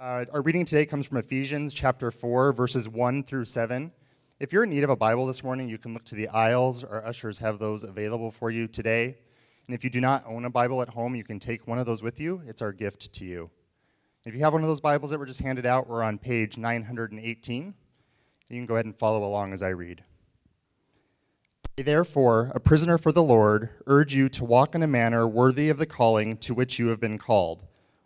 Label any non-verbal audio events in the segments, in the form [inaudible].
Uh, our reading today comes from Ephesians chapter 4, verses 1 through 7. If you're in need of a Bible this morning, you can look to the aisles. Our ushers have those available for you today. And if you do not own a Bible at home, you can take one of those with you. It's our gift to you. If you have one of those Bibles that were just handed out, we're on page 918. You can go ahead and follow along as I read. I, therefore, a prisoner for the Lord, urge you to walk in a manner worthy of the calling to which you have been called,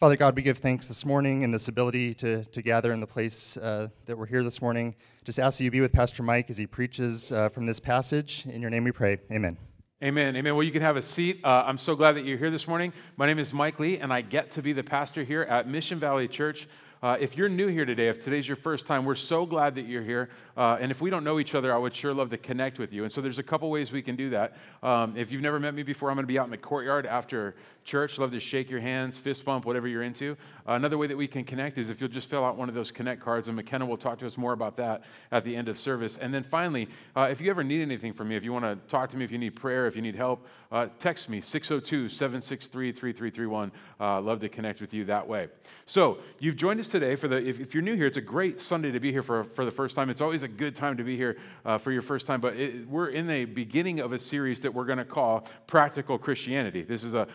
Father God, we give thanks this morning and this ability to, to gather in the place uh, that we're here this morning. Just ask that you be with Pastor Mike as he preaches uh, from this passage. In your name we pray. Amen. Amen. Amen. Well, you can have a seat. Uh, I'm so glad that you're here this morning. My name is Mike Lee, and I get to be the pastor here at Mission Valley Church. Uh, if you're new here today, if today's your first time, we're so glad that you're here. Uh, and if we don't know each other, I would sure love to connect with you. And so there's a couple ways we can do that. Um, if you've never met me before, I'm going to be out in the courtyard after church. Love to shake your hands, fist bump, whatever you're into. Uh, another way that we can connect is if you'll just fill out one of those connect cards, and McKenna will talk to us more about that at the end of service. And then finally, uh, if you ever need anything from me, if you want to talk to me, if you need prayer, if you need help, uh, text me 602 763 3331. Uh, love to connect with you that way. So you've joined us today for the. If, if, you're new here, it's a great Sunday to be here for for the first time. It's always a good time to be here uh, for your first time. But it, we're in the beginning of a series that we're going to call Practical Christianity. This is a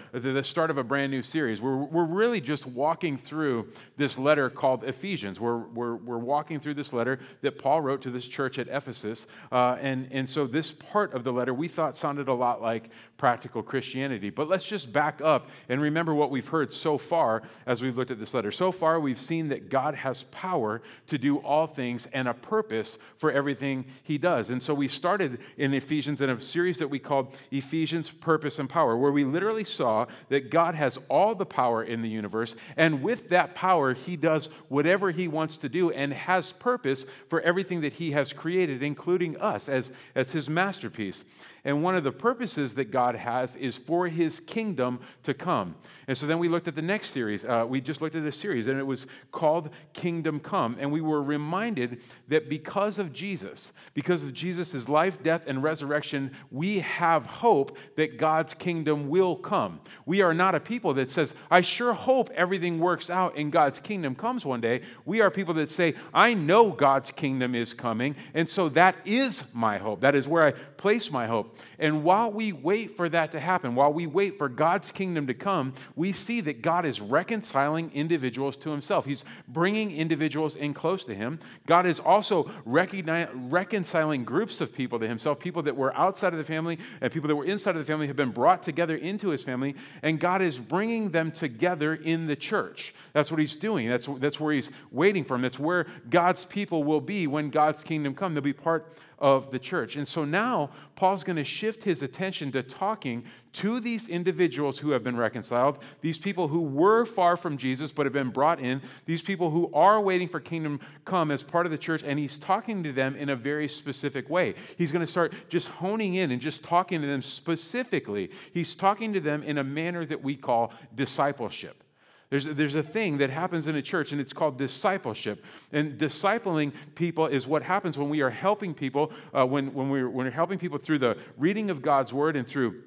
start of a brand new series. We're, we're really just walking through this letter called Ephesians. We're, we're, we're walking through this letter that Paul wrote to this church at Ephesus. Uh, and, and so this part of the letter we thought sounded a lot like practical Christianity. But let's just back up and remember what we've heard so far as we've looked at this letter. So far, we've seen that God has power to do all things and a purpose for everything he does. And so we started in Ephesians in a series that we called Ephesians Purpose and Power, where we literally saw that God has all the power in the universe. And with that power, he does whatever he wants to do and has purpose for everything that he has created, including us as, as his masterpiece. And one of the purposes that God has is for his kingdom to come. And so then we looked at the next series. Uh, we just looked at this series, and it was called Kingdom Come. And we were reminded that because of Jesus, because of Jesus' life, death, and resurrection, we have hope that God's kingdom will come. We are not a people that says, I sure hope everything works out and God's kingdom comes one day. We are people that say, I know God's kingdom is coming, and so that is my hope. That is where I place my hope. And while we wait for that to happen, while we wait for God's kingdom to come, we see that God is reconciling individuals to himself. He's bringing individuals in close to him. God is also reconciling groups of people to himself, people that were outside of the family and people that were inside of the family have been brought together into his family, and God is bringing them together in the church. That's what he's doing. That's, that's where he's waiting for them. That's where God's people will be when God's kingdom come. They'll be part of the church. And so now Paul's going to shift his attention to talking to these individuals who have been reconciled, these people who were far from Jesus but have been brought in, these people who are waiting for kingdom come as part of the church, and he's talking to them in a very specific way. He's going to start just honing in and just talking to them specifically. He's talking to them in a manner that we call discipleship. There's, there's a thing that happens in a church, and it's called discipleship. And discipling people is what happens when we are helping people, uh, when, when, we're, when we're helping people through the reading of God's word and through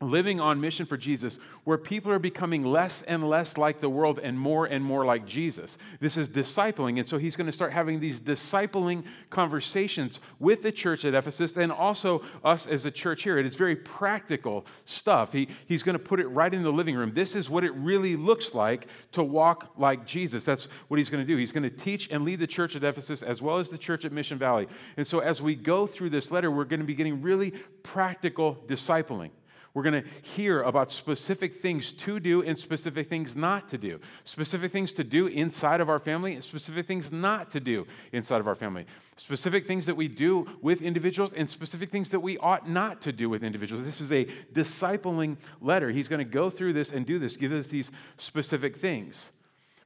living on mission for Jesus, where people are becoming less and less like the world and more and more like Jesus. This is discipling. And so he's going to start having these discipling conversations with the church at Ephesus and also us as a church here. It is very practical stuff. He, he's going to put it right in the living room. This is what it really looks like to walk like Jesus. That's what he's going to do. He's going to teach and lead the church at Ephesus as well as the church at Mission Valley. And so as we go through this letter, we're going to be getting really practical discipling. We're going to hear about specific things to do and specific things not to do. Specific things to do inside of our family and specific things not to do inside of our family. Specific things that we do with individuals and specific things that we ought not to do with individuals. This is a discipling letter. He's going to go through this and do this, give us these specific things.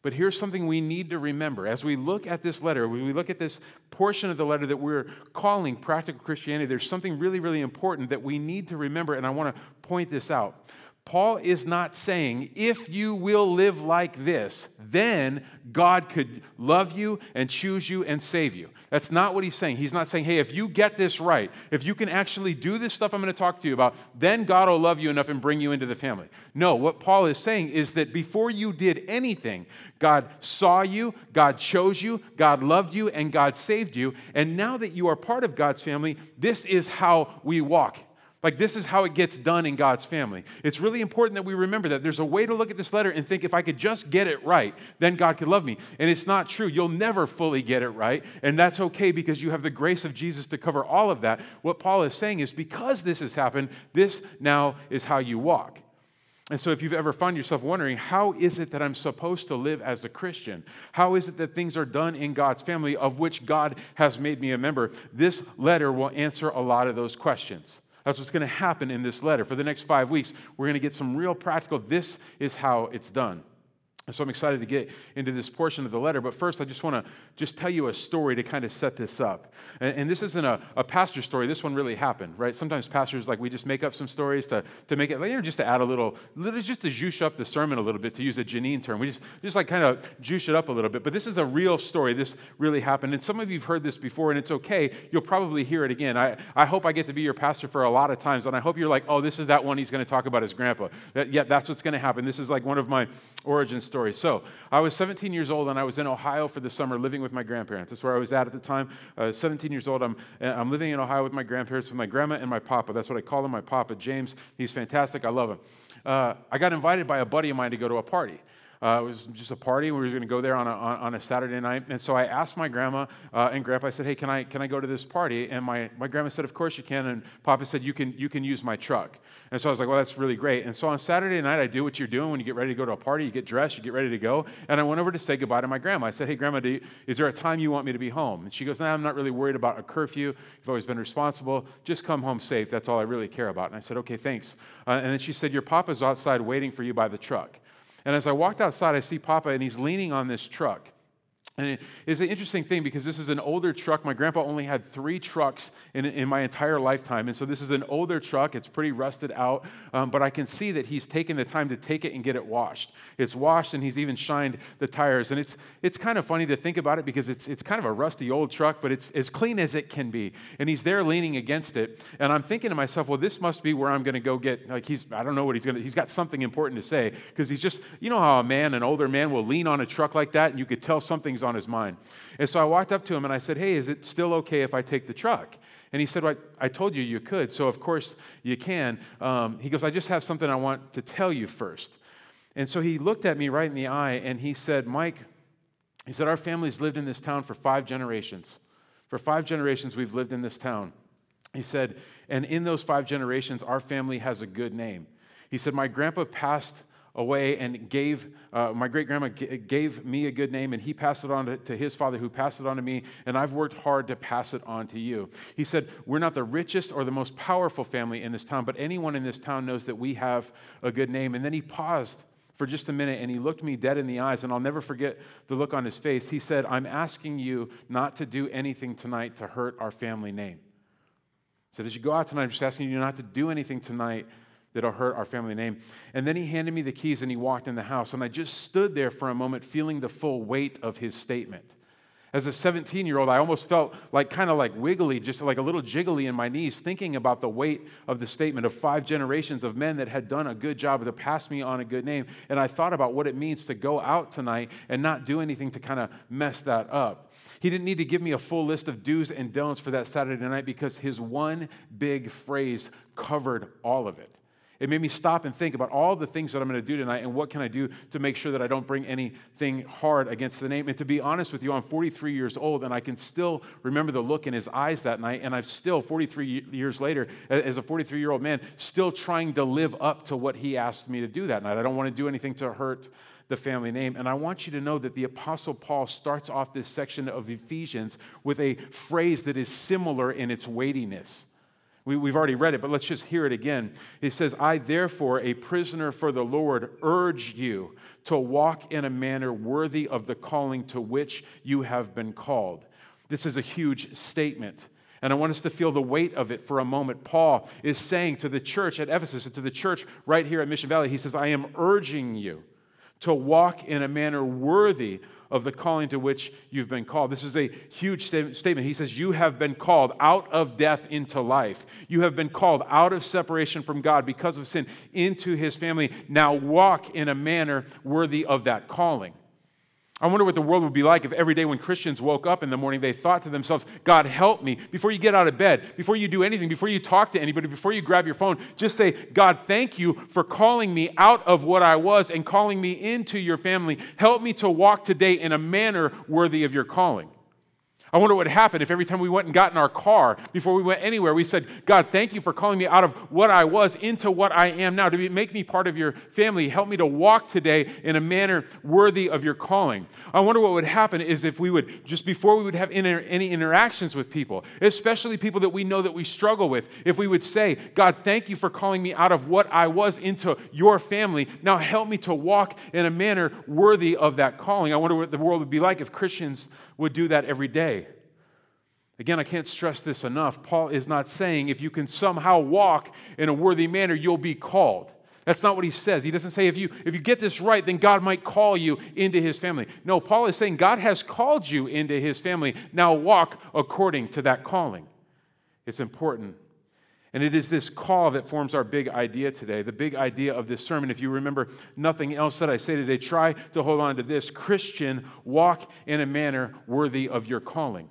But here's something we need to remember. As we look at this letter, when we look at this portion of the letter that we're calling practical Christianity, there's something really, really important that we need to remember, and I want to point this out. Paul is not saying, if you will live like this, then God could love you and choose you and save you. That's not what he's saying. He's not saying, hey, if you get this right, if you can actually do this stuff I'm going to talk to you about, then God will love you enough and bring you into the family. No, what Paul is saying is that before you did anything, God saw you, God chose you, God loved you, and God saved you. And now that you are part of God's family, this is how we walk. Like, this is how it gets done in God's family. It's really important that we remember that. There's a way to look at this letter and think if I could just get it right, then God could love me. And it's not true. You'll never fully get it right. And that's okay because you have the grace of Jesus to cover all of that. What Paul is saying is because this has happened, this now is how you walk. And so, if you've ever found yourself wondering, how is it that I'm supposed to live as a Christian? How is it that things are done in God's family of which God has made me a member? This letter will answer a lot of those questions. That's what's going to happen in this letter. For the next five weeks, we're going to get some real practical, this is how it's done. So I'm excited to get into this portion of the letter. But first, I just want to just tell you a story to kind of set this up. And, and this isn't a, a, pastor story. This one really happened, right? Sometimes pastors, like, we just make up some stories to, to make it, later, just to add a little, little, just to juice up the sermon a little bit, to use a Janine term. We just, just like kind of juice it up a little bit. But this is a real story. This really happened. And some of you have heard this before, and it's okay. You'll probably hear it again. I, I hope I get to be your pastor for a lot of times. And I hope you're like, oh, this is that one he's going to talk about his grandpa. That, yeah, that's what's going to happen. This is like one of my origin stories. So, I was 17 years old and I was in Ohio for the summer living with my grandparents. That's where I was at at the time. Uh, 17 years old. I'm, I'm living in Ohio with my grandparents, with my grandma and my papa. That's what I call him, my papa, James. He's fantastic. I love him. Uh, I got invited by a buddy of mine to go to a party. Uh, it was just a party. We were going to go there on a, on, a Saturday night. And so I asked my grandma uh, and grandpa, I said, hey, can I, can I go to this party? And my, my grandma said, of course you can. And papa said, you can, you can use my truck. And so I was like, well, that's really great. And so on Saturday night, I do what you're doing when you get ready to go to a party. You get dressed, you get ready to go. And I went over to say goodbye to my grandma. I said, hey, grandma, you, is there a time you want me to be home? And she goes, nah, I'm not really worried about a curfew. You've always been responsible. Just come home safe. That's all I really care about. And I said, okay, thanks. Uh, and then she said, your papa's outside waiting for you by the truck. And as I walked outside, I see Papa, and he's leaning on this truck. And it's an interesting thing because this is an older truck. My grandpa only had three trucks in, in my entire lifetime. And so this is an older truck. It's pretty rusted out. Um, but I can see that he's taken the time to take it and get it washed. It's washed and he's even shined the tires. And it's, it's kind of funny to think about it because it's, it's kind of a rusty old truck, but it's as clean as it can be. And he's there leaning against it. And I'm thinking to myself, well, this must be where I'm going to go get, like, he's, I don't know what he's going to, he's got something important to say because he's just, you know how a man, an older man, will lean on a truck like that and you could tell something's on his mind. And so I walked up to him and I said, Hey, is it still okay if I take the truck? And he said, well, I told you you could, so of course you can. Um, he goes, I just have something I want to tell you first. And so he looked at me right in the eye and he said, Mike, he said, Our family's lived in this town for five generations. For five generations, we've lived in this town. He said, and in those five generations, our family has a good name. He said, My grandpa passed away and gave, uh, my great grandma g- gave me a good name, and he passed it on to, to, his father, who passed it on to me, and I've worked hard to pass it on to you. He said, We're not the richest or the most powerful family in this town, but anyone in this town knows that we have a good name. And then he paused for just a minute and he looked me dead in the eyes, and I'll never forget the look on his face. He said, I'm asking you not to do anything tonight to hurt our family name. He said, As you go out tonight, I'm just asking you not to do anything tonight that'll hurt our family name. And then he handed me the keys and he walked in the house. And I just stood there for a moment, feeling the full weight of his statement. As a 17 year old, I almost felt like kind of like wiggly, just like a little jiggly in my knees, thinking about the weight of the statement of five generations of men that had done a good job to pass me on a good name. And I thought about what it means to go out tonight and not do anything to kind of mess that up. He didn't need to give me a full list of do's and don'ts for that Saturday night because his one big phrase covered all of it. It made me stop and think about all the things that I'm going to do tonight and what can I do to make sure that I don't bring anything hard against the name. And to be honest with you, I'm 43 years old and I can still remember the look in his eyes that night. And I'm still, 43 years later, as a 43 year old man, still trying to live up to what he asked me to do that night. I don't want to do anything to hurt the family name. And I want you to know that the Apostle Paul starts off this section of Ephesians with a phrase that is similar in its weightiness. We, we've already read it, but let's just hear it again. He says, I, therefore, a prisoner for the Lord, urge you to walk in a manner worthy of the calling to which you have been called. This is a huge statement. And I want us to feel the weight of it for a moment. Paul is saying to the church at Ephesus and to the church right here at Mission Valley, he says, I am urging you to walk in a manner worthy of the calling to which you've been called. This is a huge statement. He says, You have been called out of death into life. You have been called out of separation from God because of sin into his family. Now walk in a manner worthy of that calling. I wonder what the world would be like if every day when Christians woke up in the morning, they thought to themselves, God, help me. Before you get out of bed, before you do anything, before you talk to anybody, before you grab your phone, just say, God, thank you for calling me out of what I was and calling me into your family. Help me to walk today in a manner worthy of your calling. I wonder what would happen if every time we went and got in our car, before we went anywhere, we said, God, thank you for calling me out of what I was into what I am now, to make me part of your family. Help me to walk today in a manner worthy of your calling. I wonder what would happen is if we would, just before we would have inter- any interactions with people, especially people that we know that we struggle with, if we would say, God, thank you for calling me out of what I was into your family. Now help me to walk in a manner worthy of that calling. I wonder what the world would be like if Christians would do that every day. Again, I can't stress this enough. Paul is not saying if you can somehow walk in a worthy manner, you'll be called. That's not what he says. He doesn't say if you, if you get this right, then God might call you into his family. No, Paul is saying God has called you into his family. Now walk according to that calling. It's important. And it is this call that forms our big idea today. The big idea of this sermon, if you remember nothing else that I say today, try to hold on to this Christian, walk in a manner worthy of your calling.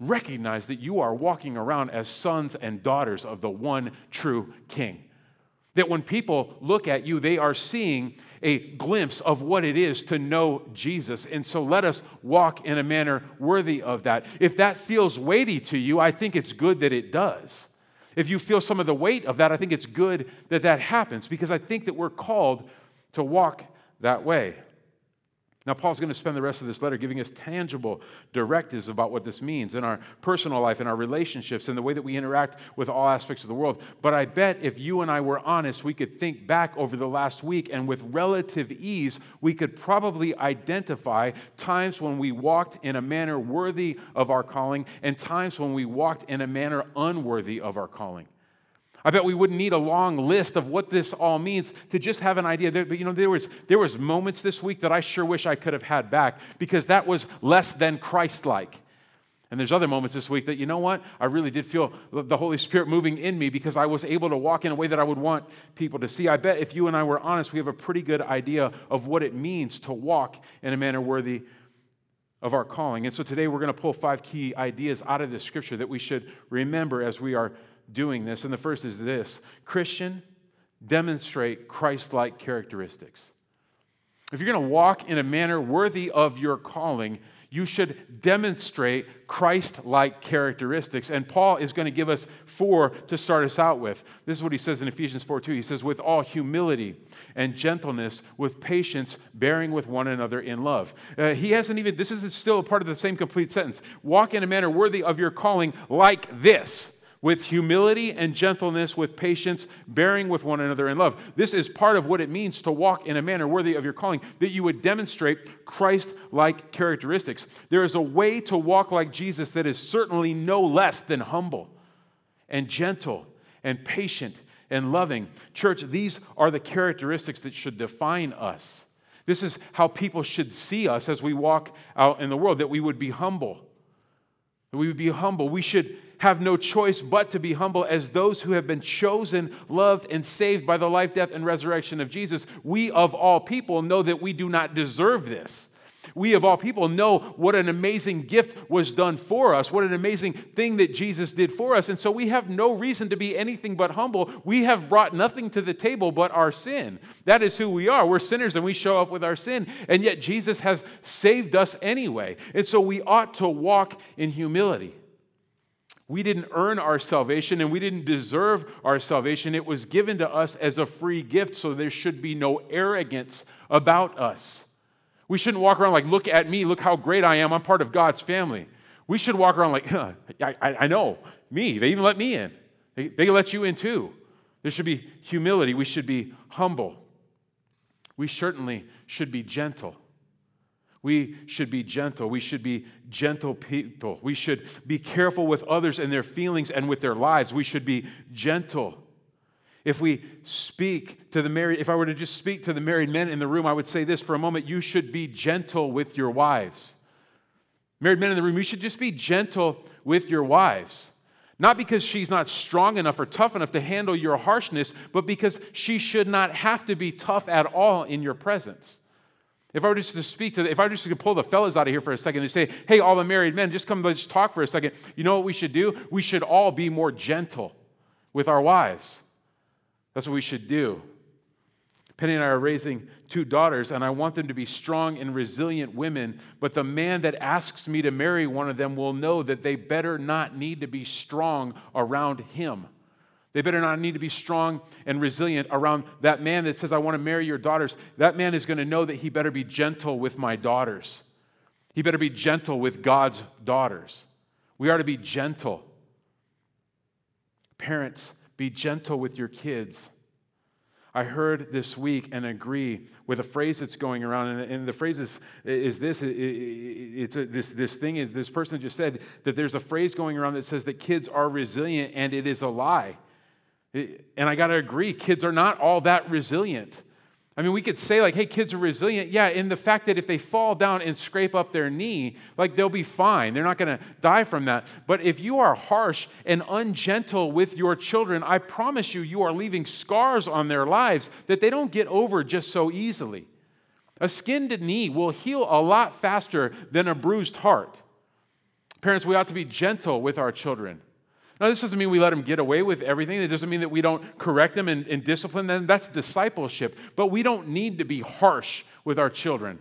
Recognize that you are walking around as sons and daughters of the one true King. That when people look at you, they are seeing a glimpse of what it is to know Jesus. And so let us walk in a manner worthy of that. If that feels weighty to you, I think it's good that it does. If you feel some of the weight of that, I think it's good that that happens because I think that we're called to walk that way. Now, Paul's going to spend the rest of this letter giving us tangible directives about what this means in our personal life, in our relationships, in the way that we interact with all aspects of the world. But I bet if you and I were honest, we could think back over the last week, and with relative ease, we could probably identify times when we walked in a manner worthy of our calling and times when we walked in a manner unworthy of our calling. I bet we wouldn't need a long list of what this all means to just have an idea. But you know, there was, there was moments this week that I sure wish I could have had back because that was less than Christ-like. And there's other moments this week that, you know what? I really did feel the Holy Spirit moving in me because I was able to walk in a way that I would want people to see. I bet if you and I were honest, we have a pretty good idea of what it means to walk in a manner worthy of our calling. And so today we're going to pull five key ideas out of this scripture that we should remember as we are doing this. And the first is this Christian, demonstrate Christ like characteristics. If you're going to walk in a manner worthy of your calling, you should demonstrate Christ like characteristics. And Paul is going to give us four to start us out with. This is what he says in Ephesians 4 2. He says, With all humility and gentleness, with patience, bearing with one another in love. Uh, he hasn't even, this is still a part of the same complete sentence. Walk in a manner worthy of your calling like this with humility and gentleness, with patience, bearing with one another in love. This is part of what it means to walk in a manner worthy of your calling, that you would demonstrate Christ like characteristics. There is a way to walk like Jesus that is certainly no less than humble and gentle and patient and loving. Church, these are the characteristics that should define us. This is how people should see us as we walk out in the world, that we would be humble. That we would be humble. We should have no choice but to be humble as those who have been chosen, loved, and saved by the life, death, and resurrection of Jesus. We, of all people, know that we do not deserve this. We, of all people, know what an amazing gift was done for us, what an amazing thing that Jesus did for us. And so we have no reason to be anything but humble. We have brought nothing to the table but our sin. That is who we are. We're sinners and we show up with our sin. And yet Jesus has saved us anyway. And so we ought to walk in humility. We didn't earn our salvation and we didn't deserve our salvation. It was given to us as a free gift, so there should be no arrogance about us. We shouldn't walk around like, look at me, look how great I am, I'm part of God's family. We should walk around like, huh, I, I know, me, they even let me in. They, they let you in too. There should be humility. We should be humble. We certainly should be gentle. We should be gentle. We should be gentle people. We should be careful with others and their feelings and with their lives. We should be gentle. If we speak to the married, if I were to just speak to the married men in the room, I would say this for a moment you should be gentle with your wives. Married men in the room, you should just be gentle with your wives. Not because she's not strong enough or tough enough to handle your harshness, but because she should not have to be tough at all in your presence. If I were just to speak to, the, if I were just to pull the fellas out of here for a second and say, hey, all the married men, just come, let's talk for a second. You know what we should do? We should all be more gentle with our wives. That's what we should do. Penny and I are raising two daughters, and I want them to be strong and resilient women. But the man that asks me to marry one of them will know that they better not need to be strong around him. They better not need to be strong and resilient around that man that says, I want to marry your daughters. That man is going to know that he better be gentle with my daughters. He better be gentle with God's daughters. We are to be gentle. Parents, be gentle with your kids. I heard this week and agree with a phrase that's going around, and, the phrase is, is this: it's a, this this thing is this person just said that there's a phrase going around that says that kids are resilient, and it is a lie. And I got to agree, kids are not all that resilient. I mean, we could say, like, hey, kids are resilient. Yeah, in the fact that if they fall down and scrape up their knee, like, they'll be fine. They're not going to die from that. But if you are harsh and ungentle with your children, I promise you, you are leaving scars on their lives that they don't get over just so easily. A skinned knee will heal a lot faster than a bruised heart. Parents, we ought to be gentle with our children. Now, this doesn't mean we let them get away with everything. It doesn't mean that we don't correct them and, and discipline them. That's discipleship. But we don't need to be harsh with our children.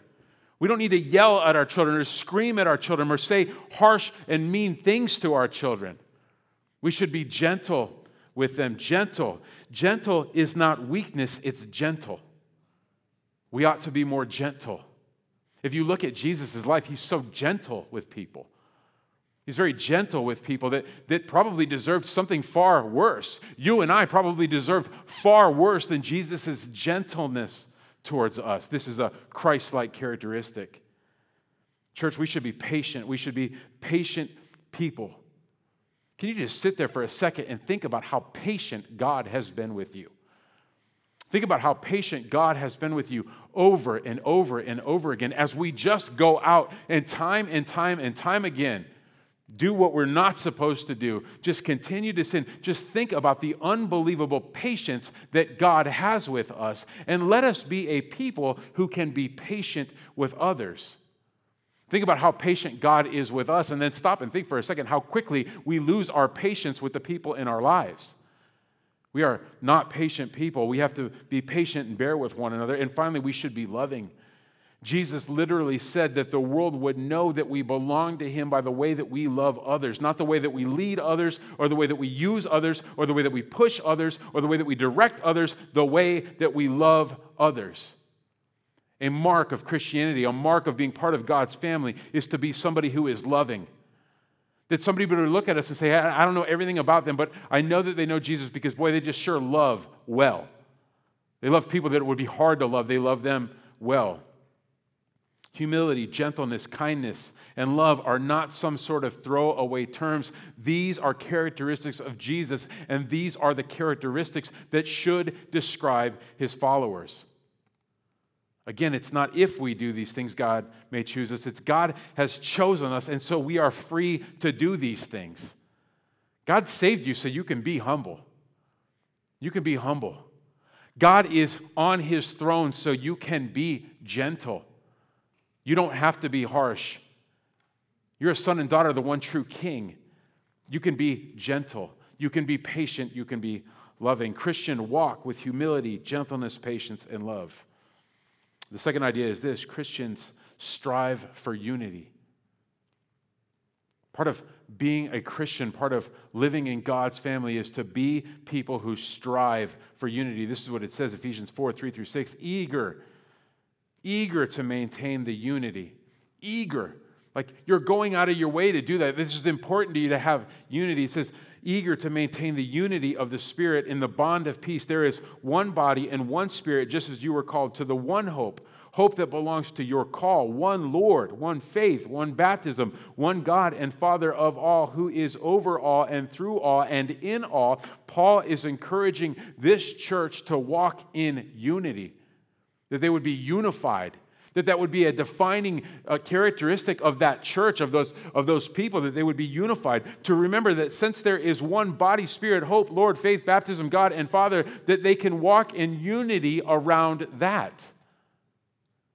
We don't need to yell at our children or scream at our children or say harsh and mean things to our children. We should be gentle with them. Gentle. Gentle is not weakness, it's gentle. We ought to be more gentle. If you look at Jesus' life, he's so gentle with people. He's very gentle with people that, that probably deserved something far worse. You and I probably deserved far worse than Jesus' gentleness towards us. This is a Christ like characteristic. Church, we should be patient. We should be patient people. Can you just sit there for a second and think about how patient God has been with you? Think about how patient God has been with you over and over and over again as we just go out and time and time and time again do what we're not supposed to do, just continue to sin. Just think about the unbelievable patience that God has with us, and let us be a people who can be patient with others. Think about how patient God is with us, and then stop and think for a second how quickly we lose our patience with the people in our lives. We are not patient people. We have to be patient and bear with one another. And finally, we should be loving. Jesus literally said that the world would know that we belong to him by the way that we love others, not the way that we lead others, or the way that we use others, or the way that we push others, or the way that we direct others, the way that we love others. A mark of Christianity, a mark of being part of God's family, is to be somebody who is loving. That somebody would look at us and say, I don't know everything about them, but I know that they know Jesus because, boy, they just sure love well. They love people that it would be hard to love, they love them well. Humility, gentleness, kindness, and love are not some sort of throwaway terms. These are characteristics of Jesus, and these are the characteristics that should describe his followers. Again, it's not if we do these things God may choose us, it's God has chosen us, and so we are free to do these things. God saved you so you can be humble. You can be humble. God is on his throne so you can be gentle. You don't have to be harsh. You're a son and daughter of the one true king. You can be gentle. You can be patient. You can be loving. Christian walk with humility, gentleness, patience, and love. The second idea is this Christians strive for unity. Part of being a Christian, part of living in God's family is to be people who strive for unity. This is what it says Ephesians 4 3 through 6. Eager eager to maintain the unity. Eager. Like you're going out of your way to do that. This is important to you to have unity. It says, eager to maintain the unity of the Spirit in the bond of peace. There is one body and one Spirit, just as you were called to the one hope hope that belongs to your call one Lord, one faith, one baptism, one God and Father of all, who is over all and through all and in all. Paul is encouraging this church to walk in unity, that they would be unified that that would be a defining uh, characteristic of that church of those of those people that they would be unified to remember that since there is one body spirit hope lord faith baptism god and father that they can walk in unity around that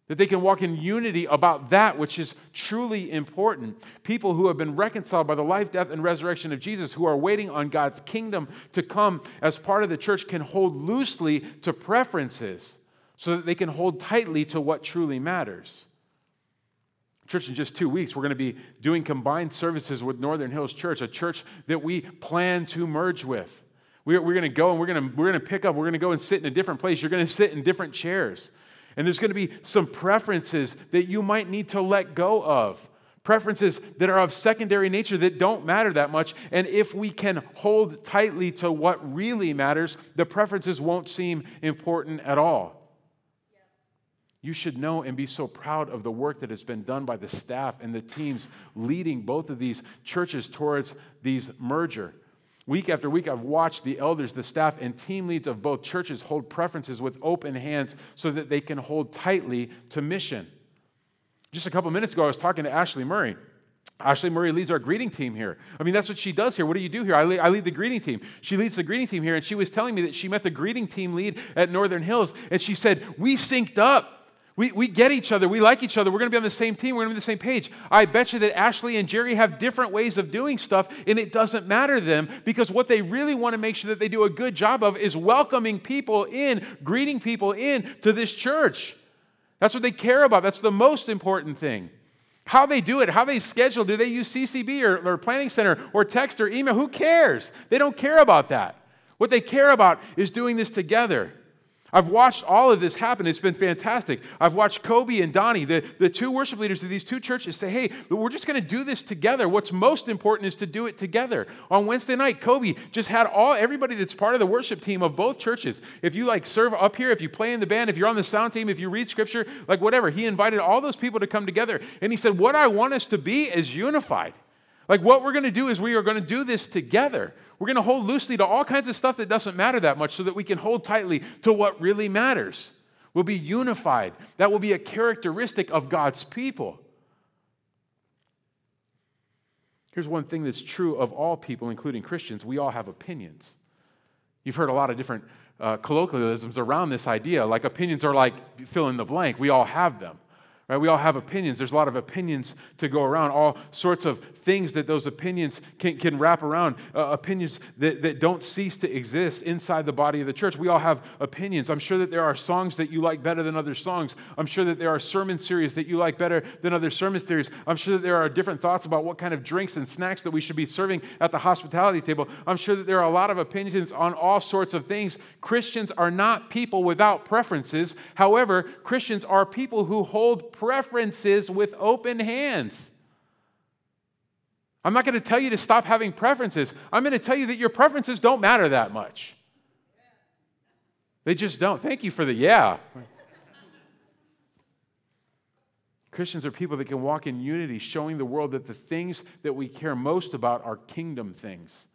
that they can walk in unity about that which is truly important. People who have been reconciled by the life, death, and resurrection of Jesus, who are waiting on God's kingdom to come as part of the church, can hold loosely to preferences so that they can hold tightly to what truly matters. Church, in just two weeks, we're going to be doing combined services with Northern Hills Church, a church that we plan to merge with. We're, going to go and we're going to, we're going to pick up, we're going to go and sit in a different place. You're going to sit in different chairs. And there's going to be some preferences that you might need to let go of. Preferences that are of secondary nature that don't matter that much. And if we can hold tightly to what really matters, the preferences won't seem important at all. You should know and be so proud of the work that has been done by the staff and the teams leading both of these churches towards these merger. Week after week, I've watched the elders, the staff, and team leads of both churches hold preferences with open hands so that they can hold tightly to mission. Just a couple minutes ago, I was talking to Ashley Murray. Ashley Murray leads our greeting team here. I mean, that's what she does here. What do you do here? I lead, I lead, the greeting team. She leads the greeting team here, and she was telling me that she met the greeting team lead at Northern Hills, and she said, We synced up. We, we get each other. We like each other. We're going to be on the same team. We're going to be on the same page. I bet you that Ashley and Jerry have different ways of doing stuff, and it doesn't matter to them because what they really want to make sure that they do a good job of is welcoming people in, greeting people in to this church. That's what they care about. That's the most important thing. How they do it, how they schedule, do they use CCB or, or Planning Center or text or email? Who cares? They don't care about that. What they care about is doing this together. I've watched all of this happen. It's been fantastic. I've watched Kobe and Donnie, the, the two worship leaders of these two churches, say, hey, we're just going to do this together. What's most important is to do it together. On Wednesday night, Kobe just had all everybody that's part of the worship team of both churches. If you like serve up here, if you play in the band, if you're on the sound team, if you read scripture, like whatever, he invited all those people to come together. And he said, what I want us to be is unified. Like, what we're going to do is we are going to do this together. We're going to hold loosely to all kinds of stuff that doesn't matter that much so that we can hold tightly to what really matters. We'll be unified. That will be a characteristic of God's people. Here's one thing that's true of all people, including Christians we all have opinions. You've heard a lot of different uh, colloquialisms around this idea, like opinions are like fill in the blank. We all have them. Right? We all have opinions. There's a lot of opinions to go around, all sorts of things that those opinions can, can wrap around, uh, opinions that, that don't cease to exist inside the body of the church. We all have opinions. I'm sure that there are songs that you like better than other songs. I'm sure that there are sermon series that you like better than other sermon series. I'm sure that there are different thoughts about what kind of drinks and snacks that we should be serving at the hospitality table. I'm sure that there are a lot of opinions on all sorts of things. Christians are not people without preferences. However, Christians are people who hold preferences with open hands. I'm not going to tell you to stop having preferences. I'm going to tell you that your preferences don't matter that much. They just don't. Thank you for the yeah. Christians are people that can walk in unity, showing the world that the things that we care most about are kingdom things.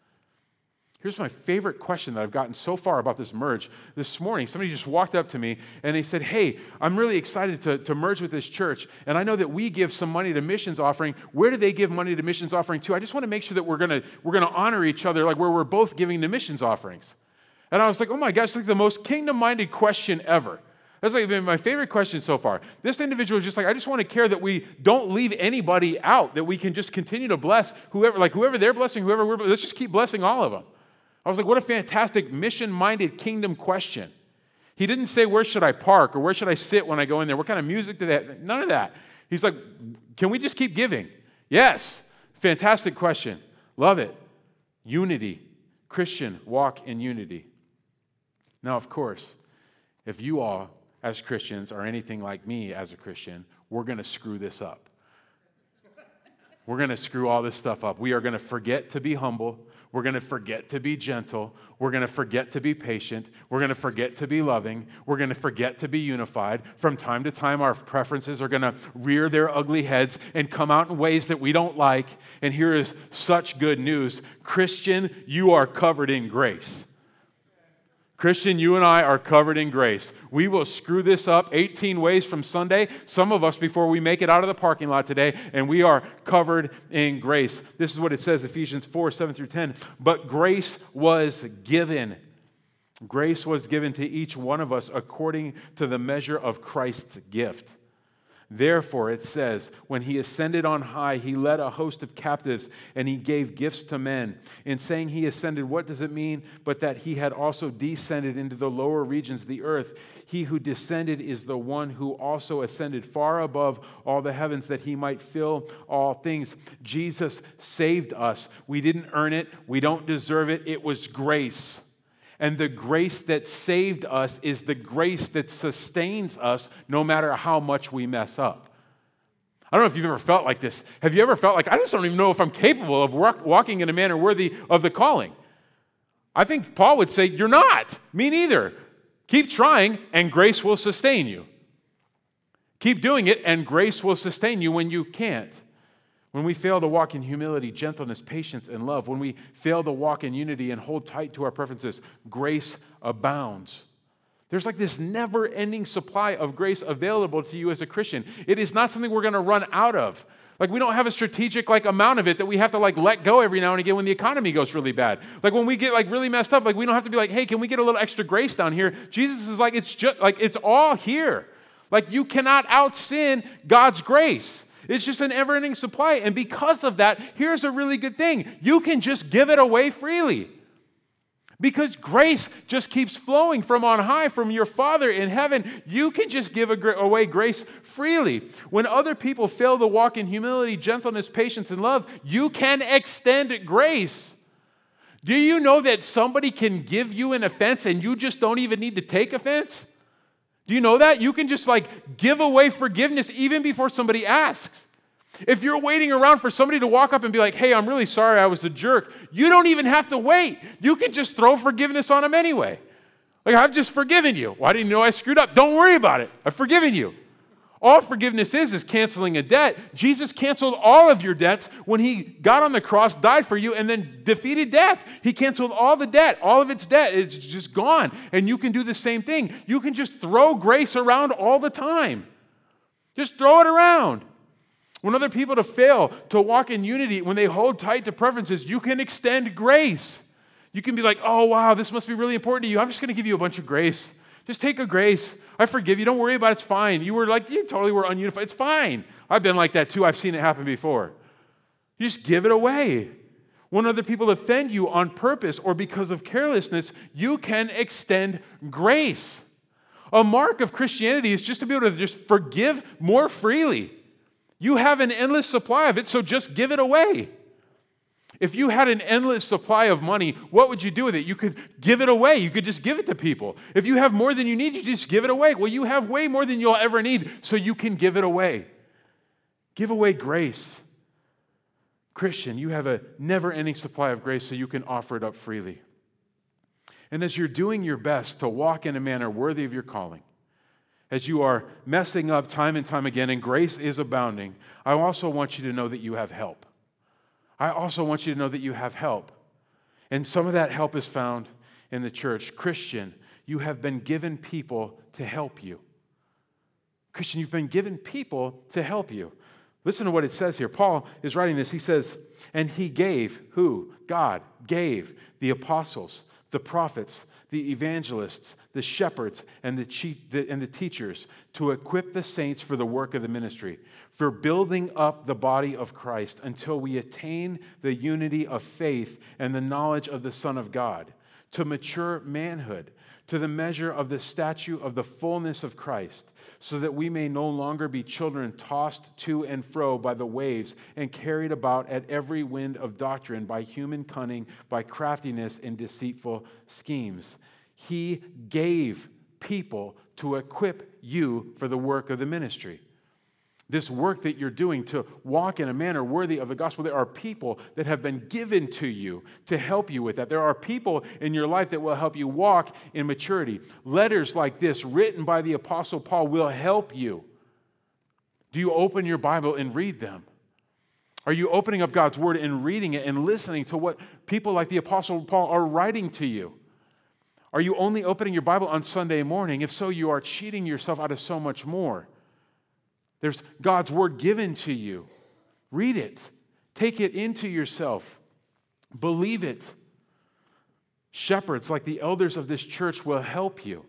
Here's my favorite question that I've gotten so far about this merge. This morning, somebody just walked up to me and they said, Hey, I'm really excited to, to merge with this church. And I know that we give some money to missions offering. Where do they give money to missions offering to? I just want to make sure that we're going we're gonna honor each other, like where we're both giving the missions offerings. And I was like, Oh my gosh, like the most kingdom minded question ever. That's like been my favorite question so far. This individual is just like, I just want to care that we don't leave anybody out, that we can just continue to bless whoever, like whoever they're blessing, whoever we're, let's just keep blessing all of them. I was like, what a fantastic mission minded kingdom question. He didn't say, where should I park or where should I sit when I go in there? What kind of music do they have? None of that. He's like, can we just keep giving? Yes. Fantastic question. Love it. Unity. Christian walk in unity. Now, of course, if you all, as Christians, are anything like me as a Christian, we're going to screw this up. we're going to screw all this stuff up. We are going to forget to be humble. We're going to forget to be gentle. We're going to forget to be patient. We're going to forget to be loving. We're going to forget to be unified. From time to time, our preferences are going to rear their ugly heads and come out in ways that we don't like. And here is such good news Christian, you are covered in grace. Christian, you and I are covered in grace. We will screw this up 18 ways from Sunday, some of us before we make it out of the parking lot today, and we are covered in grace. This is what it says Ephesians 4 7 through 10. But grace was given. Grace was given to each one of us according to the measure of Christ's gift. Therefore, it says, when he ascended on high, he led a host of captives and he gave gifts to men. In saying he ascended, what does it mean? But that he had also descended into the lower regions of the earth. He who descended is the one who also ascended far above all the heavens that he might fill all things. Jesus saved us. We didn't earn it, we don't deserve it. It was grace. And the grace that saved us is the grace that sustains us no matter how much we mess up. I don't know if you've ever felt like this. Have you ever felt like, I just don't even know if I'm capable of walk, walking in a manner worthy of the calling? I think Paul would say, You're not. Me neither. Keep trying, and grace will sustain you. Keep doing it, and grace will sustain you when you can't. When we fail to walk in humility, gentleness, patience, and love, when we fail to walk in unity and hold tight to our preferences, grace abounds. There's like this never ending supply of grace available to you as a Christian. It is not something we're going to run out of. Like we don't have a strategic like amount of it that we have to like let go every now and again when the economy goes really bad. Like when we get like really messed up, like we don't have to be like, "Hey, can we get a little extra grace down here?" Jesus is like it's just like it's all here. Like you cannot out sin God's grace. It's just an ever ending supply. And because of that, here's a really good thing you can just give it away freely. Because grace just keeps flowing from on high, from your Father in heaven. You can just give away grace freely. When other people fail to walk in humility, gentleness, patience, and love, you can extend grace. Do you know that somebody can give you an offense and you just don't even need to take offense? Do you know that? You can just like give away forgiveness even before somebody asks. If you're waiting around for somebody to walk up and be like, hey, I'm really sorry I was a jerk, you don't even have to wait. You can just throw forgiveness on them anyway. Like, I've just forgiven you. Why didn't you know I screwed up? Don't worry about it. I've forgiven you. All forgiveness is is canceling a debt. Jesus canceled all of your debts when he got on the cross, died for you, and then defeated death. He canceled all the debt, all of its debt. It's just gone. And you can do the same thing. You can just throw grace around all the time. Just throw it around. When other people to fail to walk in unity, when they hold tight to preferences, you can extend grace. You can be like, oh, wow, this must be really important to you. I'm just going to give you a bunch of grace. Just take a grace. I forgive you. Don't worry about it. It's fine. You were like, you totally were ununified. It's fine. I've been like that too. I've seen it happen before. You just give it away. When other people offend you on purpose or because of carelessness, you can extend grace. A mark of Christianity is just to be able to just forgive more freely. You have an endless supply of it, so just give it away. If you had an endless supply of money, what would you do with it? You could give it away. You could just give it to people. If you have more than you need, you just give it away. Well, you have way more than you'll ever need, so you can give it away. Give away grace. Christian, you have a never ending supply of grace, so you can offer it up freely. And as you're doing your best to walk in a manner worthy of your calling, as you are messing up time and time again, and grace is abounding, I also want you to know that you have help. I also want you to know that you have help. And some of that help is found in the church. Christian, you have been given people to help you. Christian, you've been given people to help you. Listen to what it says here. Paul is writing this. He says, And he gave, who? God gave the apostles, the prophets, the evangelists, the shepherds, and the, the, and the teachers to equip the saints for the work of the ministry, for building up the body of Christ until we attain the unity of faith and the knowledge of the Son of God, to mature manhood, to the measure of the statue of the fullness of Christ so that we may no longer be children tossed to and fro by the waves and carried about at every wind of doctrine by human cunning, by craftiness and deceitful schemes. He gave people to equip you for the work of the ministry. This work that you're doing to walk in a manner worthy of the gospel. There are people that have been given to you to help you with that. There are people in your life that will help you walk in maturity. Letters like this, written by the Apostle Paul, will help you. Do you open your Bible and read them? Are you opening up God's Word and reading it and listening to what people like the Apostle Paul are writing to you? Are you only opening your Bible on Sunday morning? If so, you are cheating yourself out of so much more. There's God's word given to you. Read it, take it into yourself, believe it. Shepherds, like the elders of this church, will help you.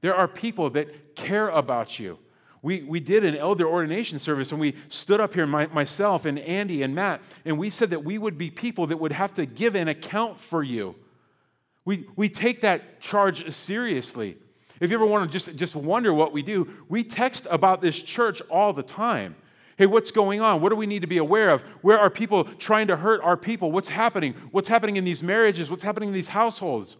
There are people that care about you. We, we did an elder ordination service and we stood up here, my, myself and Andy and Matt, and we said that we would be people that would have to give an account for you. We, we take that charge seriously. If you ever want to just, just wonder what we do, we text about this church all the time. Hey, what's going on? What do we need to be aware of? Where are people trying to hurt our people? What's happening? What's happening in these marriages? What's happening in these households?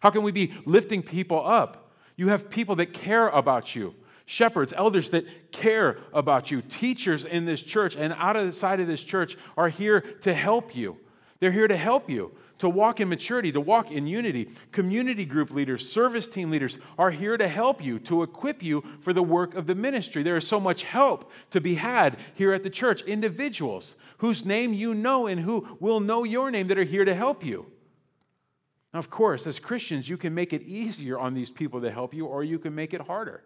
How can we be lifting people up? You have people that care about you shepherds, elders that care about you, teachers in this church and out of the side of this church are here to help you. They're here to help you to walk in maturity, to walk in unity. Community group leaders, service team leaders are here to help you, to equip you for the work of the ministry. There is so much help to be had here at the church. Individuals whose name you know and who will know your name that are here to help you. Now, of course, as Christians, you can make it easier on these people to help you, or you can make it harder.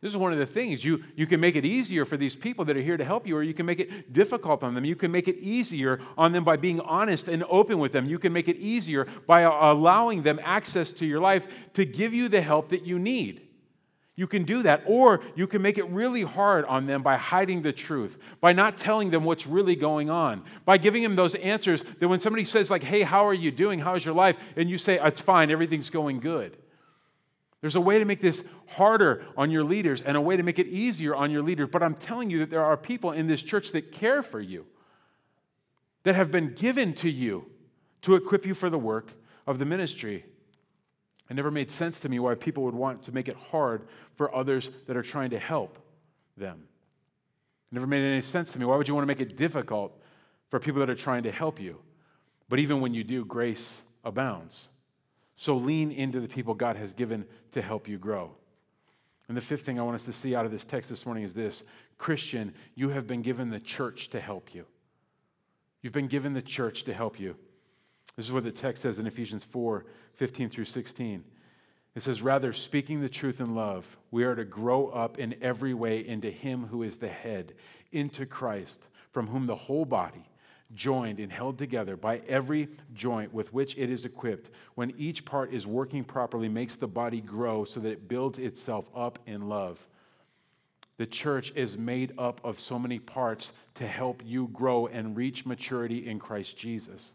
This is one of the things. You, you can make it easier for these people that are here to help you, or you can make it difficult on them. You can make it easier on them by being honest and open with them. You can make it easier by allowing them access to your life to give you the help that you need. You can do that, or you can make it really hard on them by hiding the truth, by not telling them what's really going on, by giving them those answers that when somebody says, like, hey, how are you doing? How's your life? And you say, it's fine, everything's going good. There's a way to make this harder on your leaders and a way to make it easier on your leaders. But I'm telling you that there are people in this church that care for you, that have been given to you to equip you for the work of the ministry. It never made sense to me why people would want to make it hard for others that are trying to help them. It never made any sense to me. Why would you want to make it difficult for people that are trying to help you? But even when you do, grace abounds. So lean into the people God has given to help you grow. And the fifth thing I want us to see out of this text this morning is this Christian, you have been given the church to help you. You've been given the church to help you. This is what the text says in Ephesians 4 15 through 16. It says, Rather, speaking the truth in love, we are to grow up in every way into Him who is the head, into Christ, from whom the whole body joined and held together by every joint with which it is equipped, when each part is working properly, makes the body grow so that it builds itself up in love. The church is made up of so many parts to help you grow and reach maturity in Christ Jesus.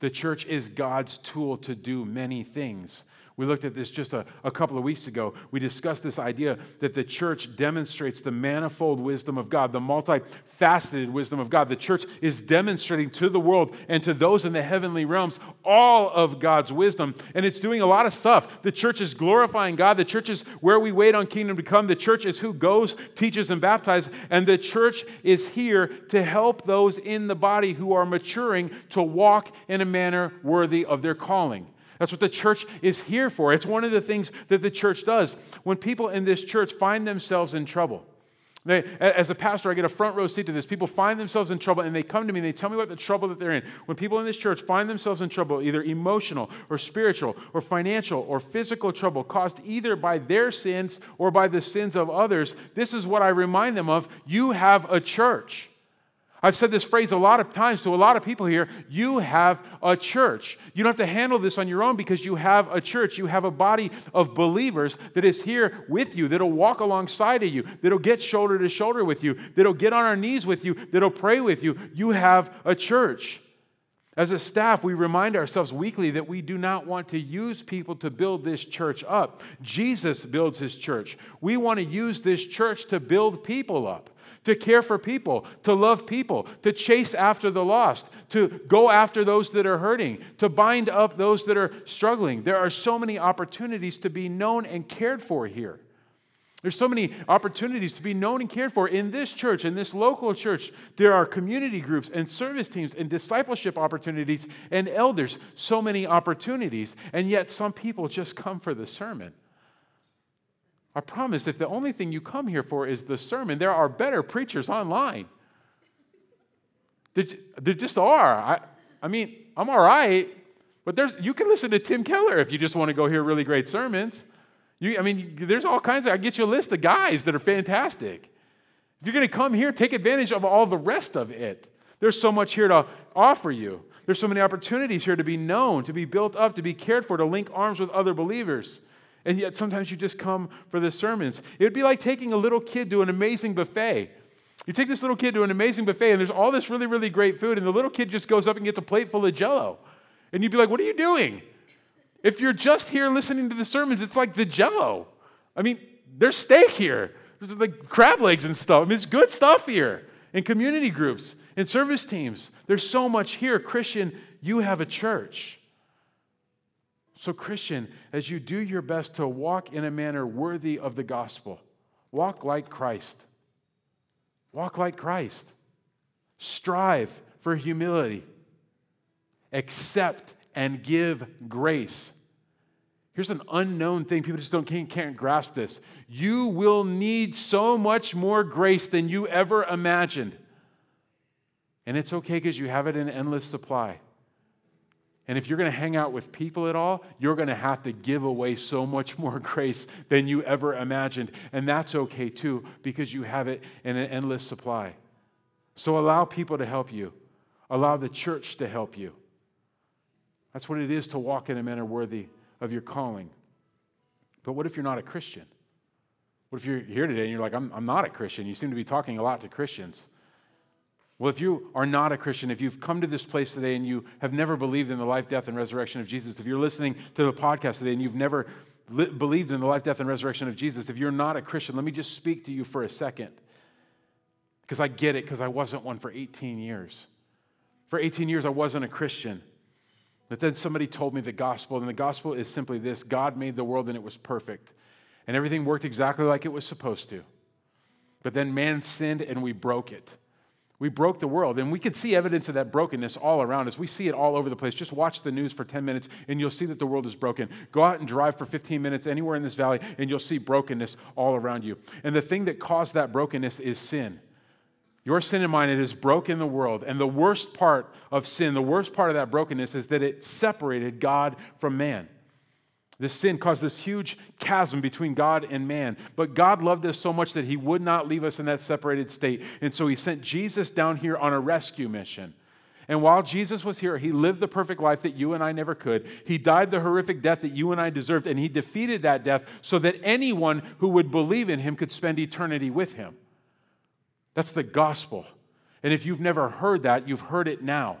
The church is God's tool to do many things. We looked at this just a, a couple of weeks ago. We discussed this idea that the church demonstrates the manifold wisdom of God, the multifaceted wisdom of God. The church is demonstrating to the world and to those in the heavenly realms all of God's wisdom. And it's doing a lot of stuff. The church is glorifying God. The church is where we wait on kingdom to come. The church is who goes, teaches, and baptizes. And the church is here to help those in the body who are maturing to walk in a manner worthy of their calling. That's what the church is here for. It's one of the things that the church does. When people in this church find themselves in trouble, they, as a pastor, I get a front row seat to this. People find themselves in trouble and they come to me and they tell me about the trouble that they're in. When people in this church find themselves in trouble, either emotional or spiritual or financial or physical trouble caused either by their sins or by the sins of others, this is what I remind them of. You have a church. I've said this phrase a lot of times to a lot of people here. You have a church. You don't have to handle this on your own because you have a church. You have a body of believers that is here with you, that'll walk alongside of you, that'll get shoulder to shoulder with you, that'll get on our knees with you, that'll pray with you. You have a church. As a staff, we remind ourselves weekly that we do not want to use people to build this church up. Jesus builds his church. We want to use this church to build people up to care for people, to love people, to chase after the lost, to go after those that are hurting, to bind up those that are struggling. There are so many opportunities to be known and cared for here. There's so many opportunities to be known and cared for in this church, in this local church. There are community groups and service teams and discipleship opportunities and elders. So many opportunities. And yet, some people just come for the sermon. I promise if the only thing you come here for is the sermon, there are better preachers online. There just are. I, I mean, I'm all right, but there's, you can listen to Tim Keller if you just want to go hear really great sermons. You, I mean, there's all kinds of, I get you a list of guys that are fantastic. If you're going to come here, take advantage of all the rest of it. There's so much here to offer you. There's so many opportunities here to be known, to be built up, to be cared for, to link arms with other believers. And yet sometimes you just come for the sermons. It would be like taking a little kid to an amazing buffet. You take this little kid to an amazing buffet, and there's all this really, really great food, and the little kid just goes up and gets a plate full of jello. And you'd be like, What are you doing? If you're just here listening to the sermons, it's like the jello. I mean, there's steak here, there's like crab legs and stuff. I mean, it's good stuff here in community groups, in service teams. There's so much here. Christian, you have a church. So, Christian, as you do your best to walk in a manner worthy of the gospel, walk like Christ. Walk like Christ. Strive for humility. Accept and give grace. Here's an unknown thing. People just don't, can't, can't grasp this. You will need so much more grace than you ever imagined. And it's okay because you have it in endless supply. And if you're going to hang out with people at all, you're going to have to give away so much more [laughs] grace than you ever imagined. And that's okay too, because you have it in an endless supply. So allow people to help you, allow the church to help you. That's what it is to walk in a manner worthy of your calling. But what if you're not a Christian? What if you're here today and you're like, I'm, I'm not a Christian? You seem to be talking a lot to Christians. Well, if you are not a Christian, if you've come to this place today and you have never believed in the life, death, and resurrection of Jesus, if you're listening to the podcast today and you've never li- believed in the life, death, and resurrection of Jesus, if you're not a Christian, let me just speak to you for a second. Because I get it, because I wasn't one for 18 years. For 18 years, I wasn't a Christian. But then somebody told me the gospel, and the gospel is simply this God made the world and it was perfect. And everything worked exactly like it was supposed to. But then man sinned and we broke it. We broke the world, and we can see evidence of that brokenness all around us. We see it all over the place. Just watch the news for 10 minutes, and you'll see that the world is broken. Go out and drive for 15 minutes anywhere in this valley, and you'll see brokenness all around you. And the thing that caused that brokenness is sin. Your sin and mine, it has broken the world. And the worst part of sin, the worst part of that brokenness is that it separated God from man. This sin caused this huge chasm between God and man. But God loved us so much that He would not leave us in that separated state. And so He sent Jesus down here on a rescue mission. And while Jesus was here, He lived the perfect life that you and I never could. He died the horrific death that you and I deserved. And He defeated that death so that anyone who would believe in Him could spend eternity with Him. That's the gospel. And if you've never heard that, you've heard it now.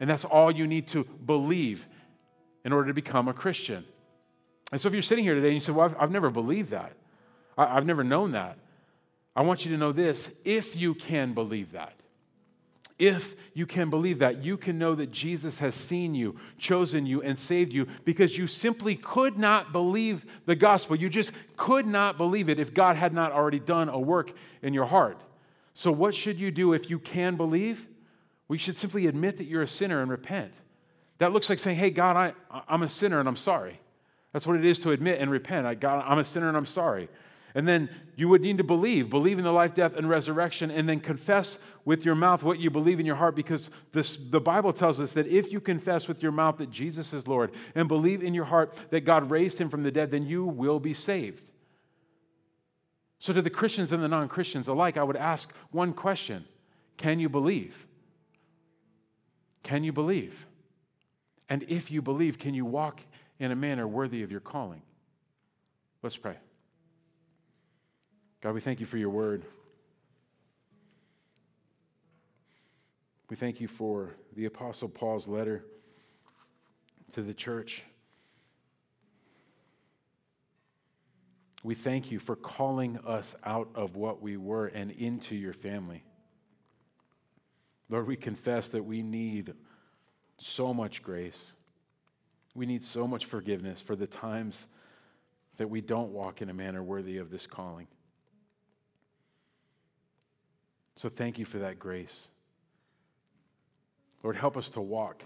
And that's all you need to believe in order to become a Christian. And so if you're sitting here today and you say, Well, I've, I've never believed that, I, I've never known that, I want you to know this if you can believe that. If you can believe that, you can know that Jesus has seen you, chosen you, and saved you because you simply could not believe the gospel. You just could not believe it if God had not already done a work in your heart. So, what should you do if you can believe? We should simply admit that you're a sinner and repent. That looks like saying, Hey, God, I, I'm a sinner and I'm sorry. That's what it is to admit and repent. I, God, I'm a sinner and I'm sorry. And then you would need to believe, believe in the life, death, and resurrection, and then confess with your mouth what you believe in your heart, because this, the Bible tells us that if you confess with your mouth that Jesus is Lord and believe in your heart that God raised him from the dead, then you will be saved. So, to the Christians and the non Christians alike, I would ask one question Can you believe? Can you believe? And if you believe, can you walk in a manner worthy of your calling? Let's pray. God, we thank you for your word. We thank you for the Apostle Paul's letter to the church. We thank you for calling us out of what we were and into your family. Lord, we confess that we need so much grace. We need so much forgiveness for the times that we don't walk in a manner worthy of this calling. So thank you for that grace. Lord, help us to walk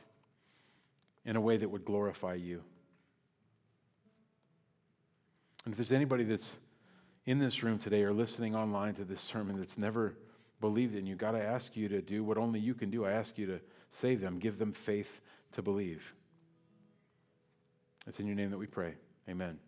in a way that would glorify you. And if there's anybody that's in this room today or listening online to this sermon that's never believed in you, God, I ask you to do what only you can do. I ask you to save them, give them faith to believe. It's in your name that we pray. Amen.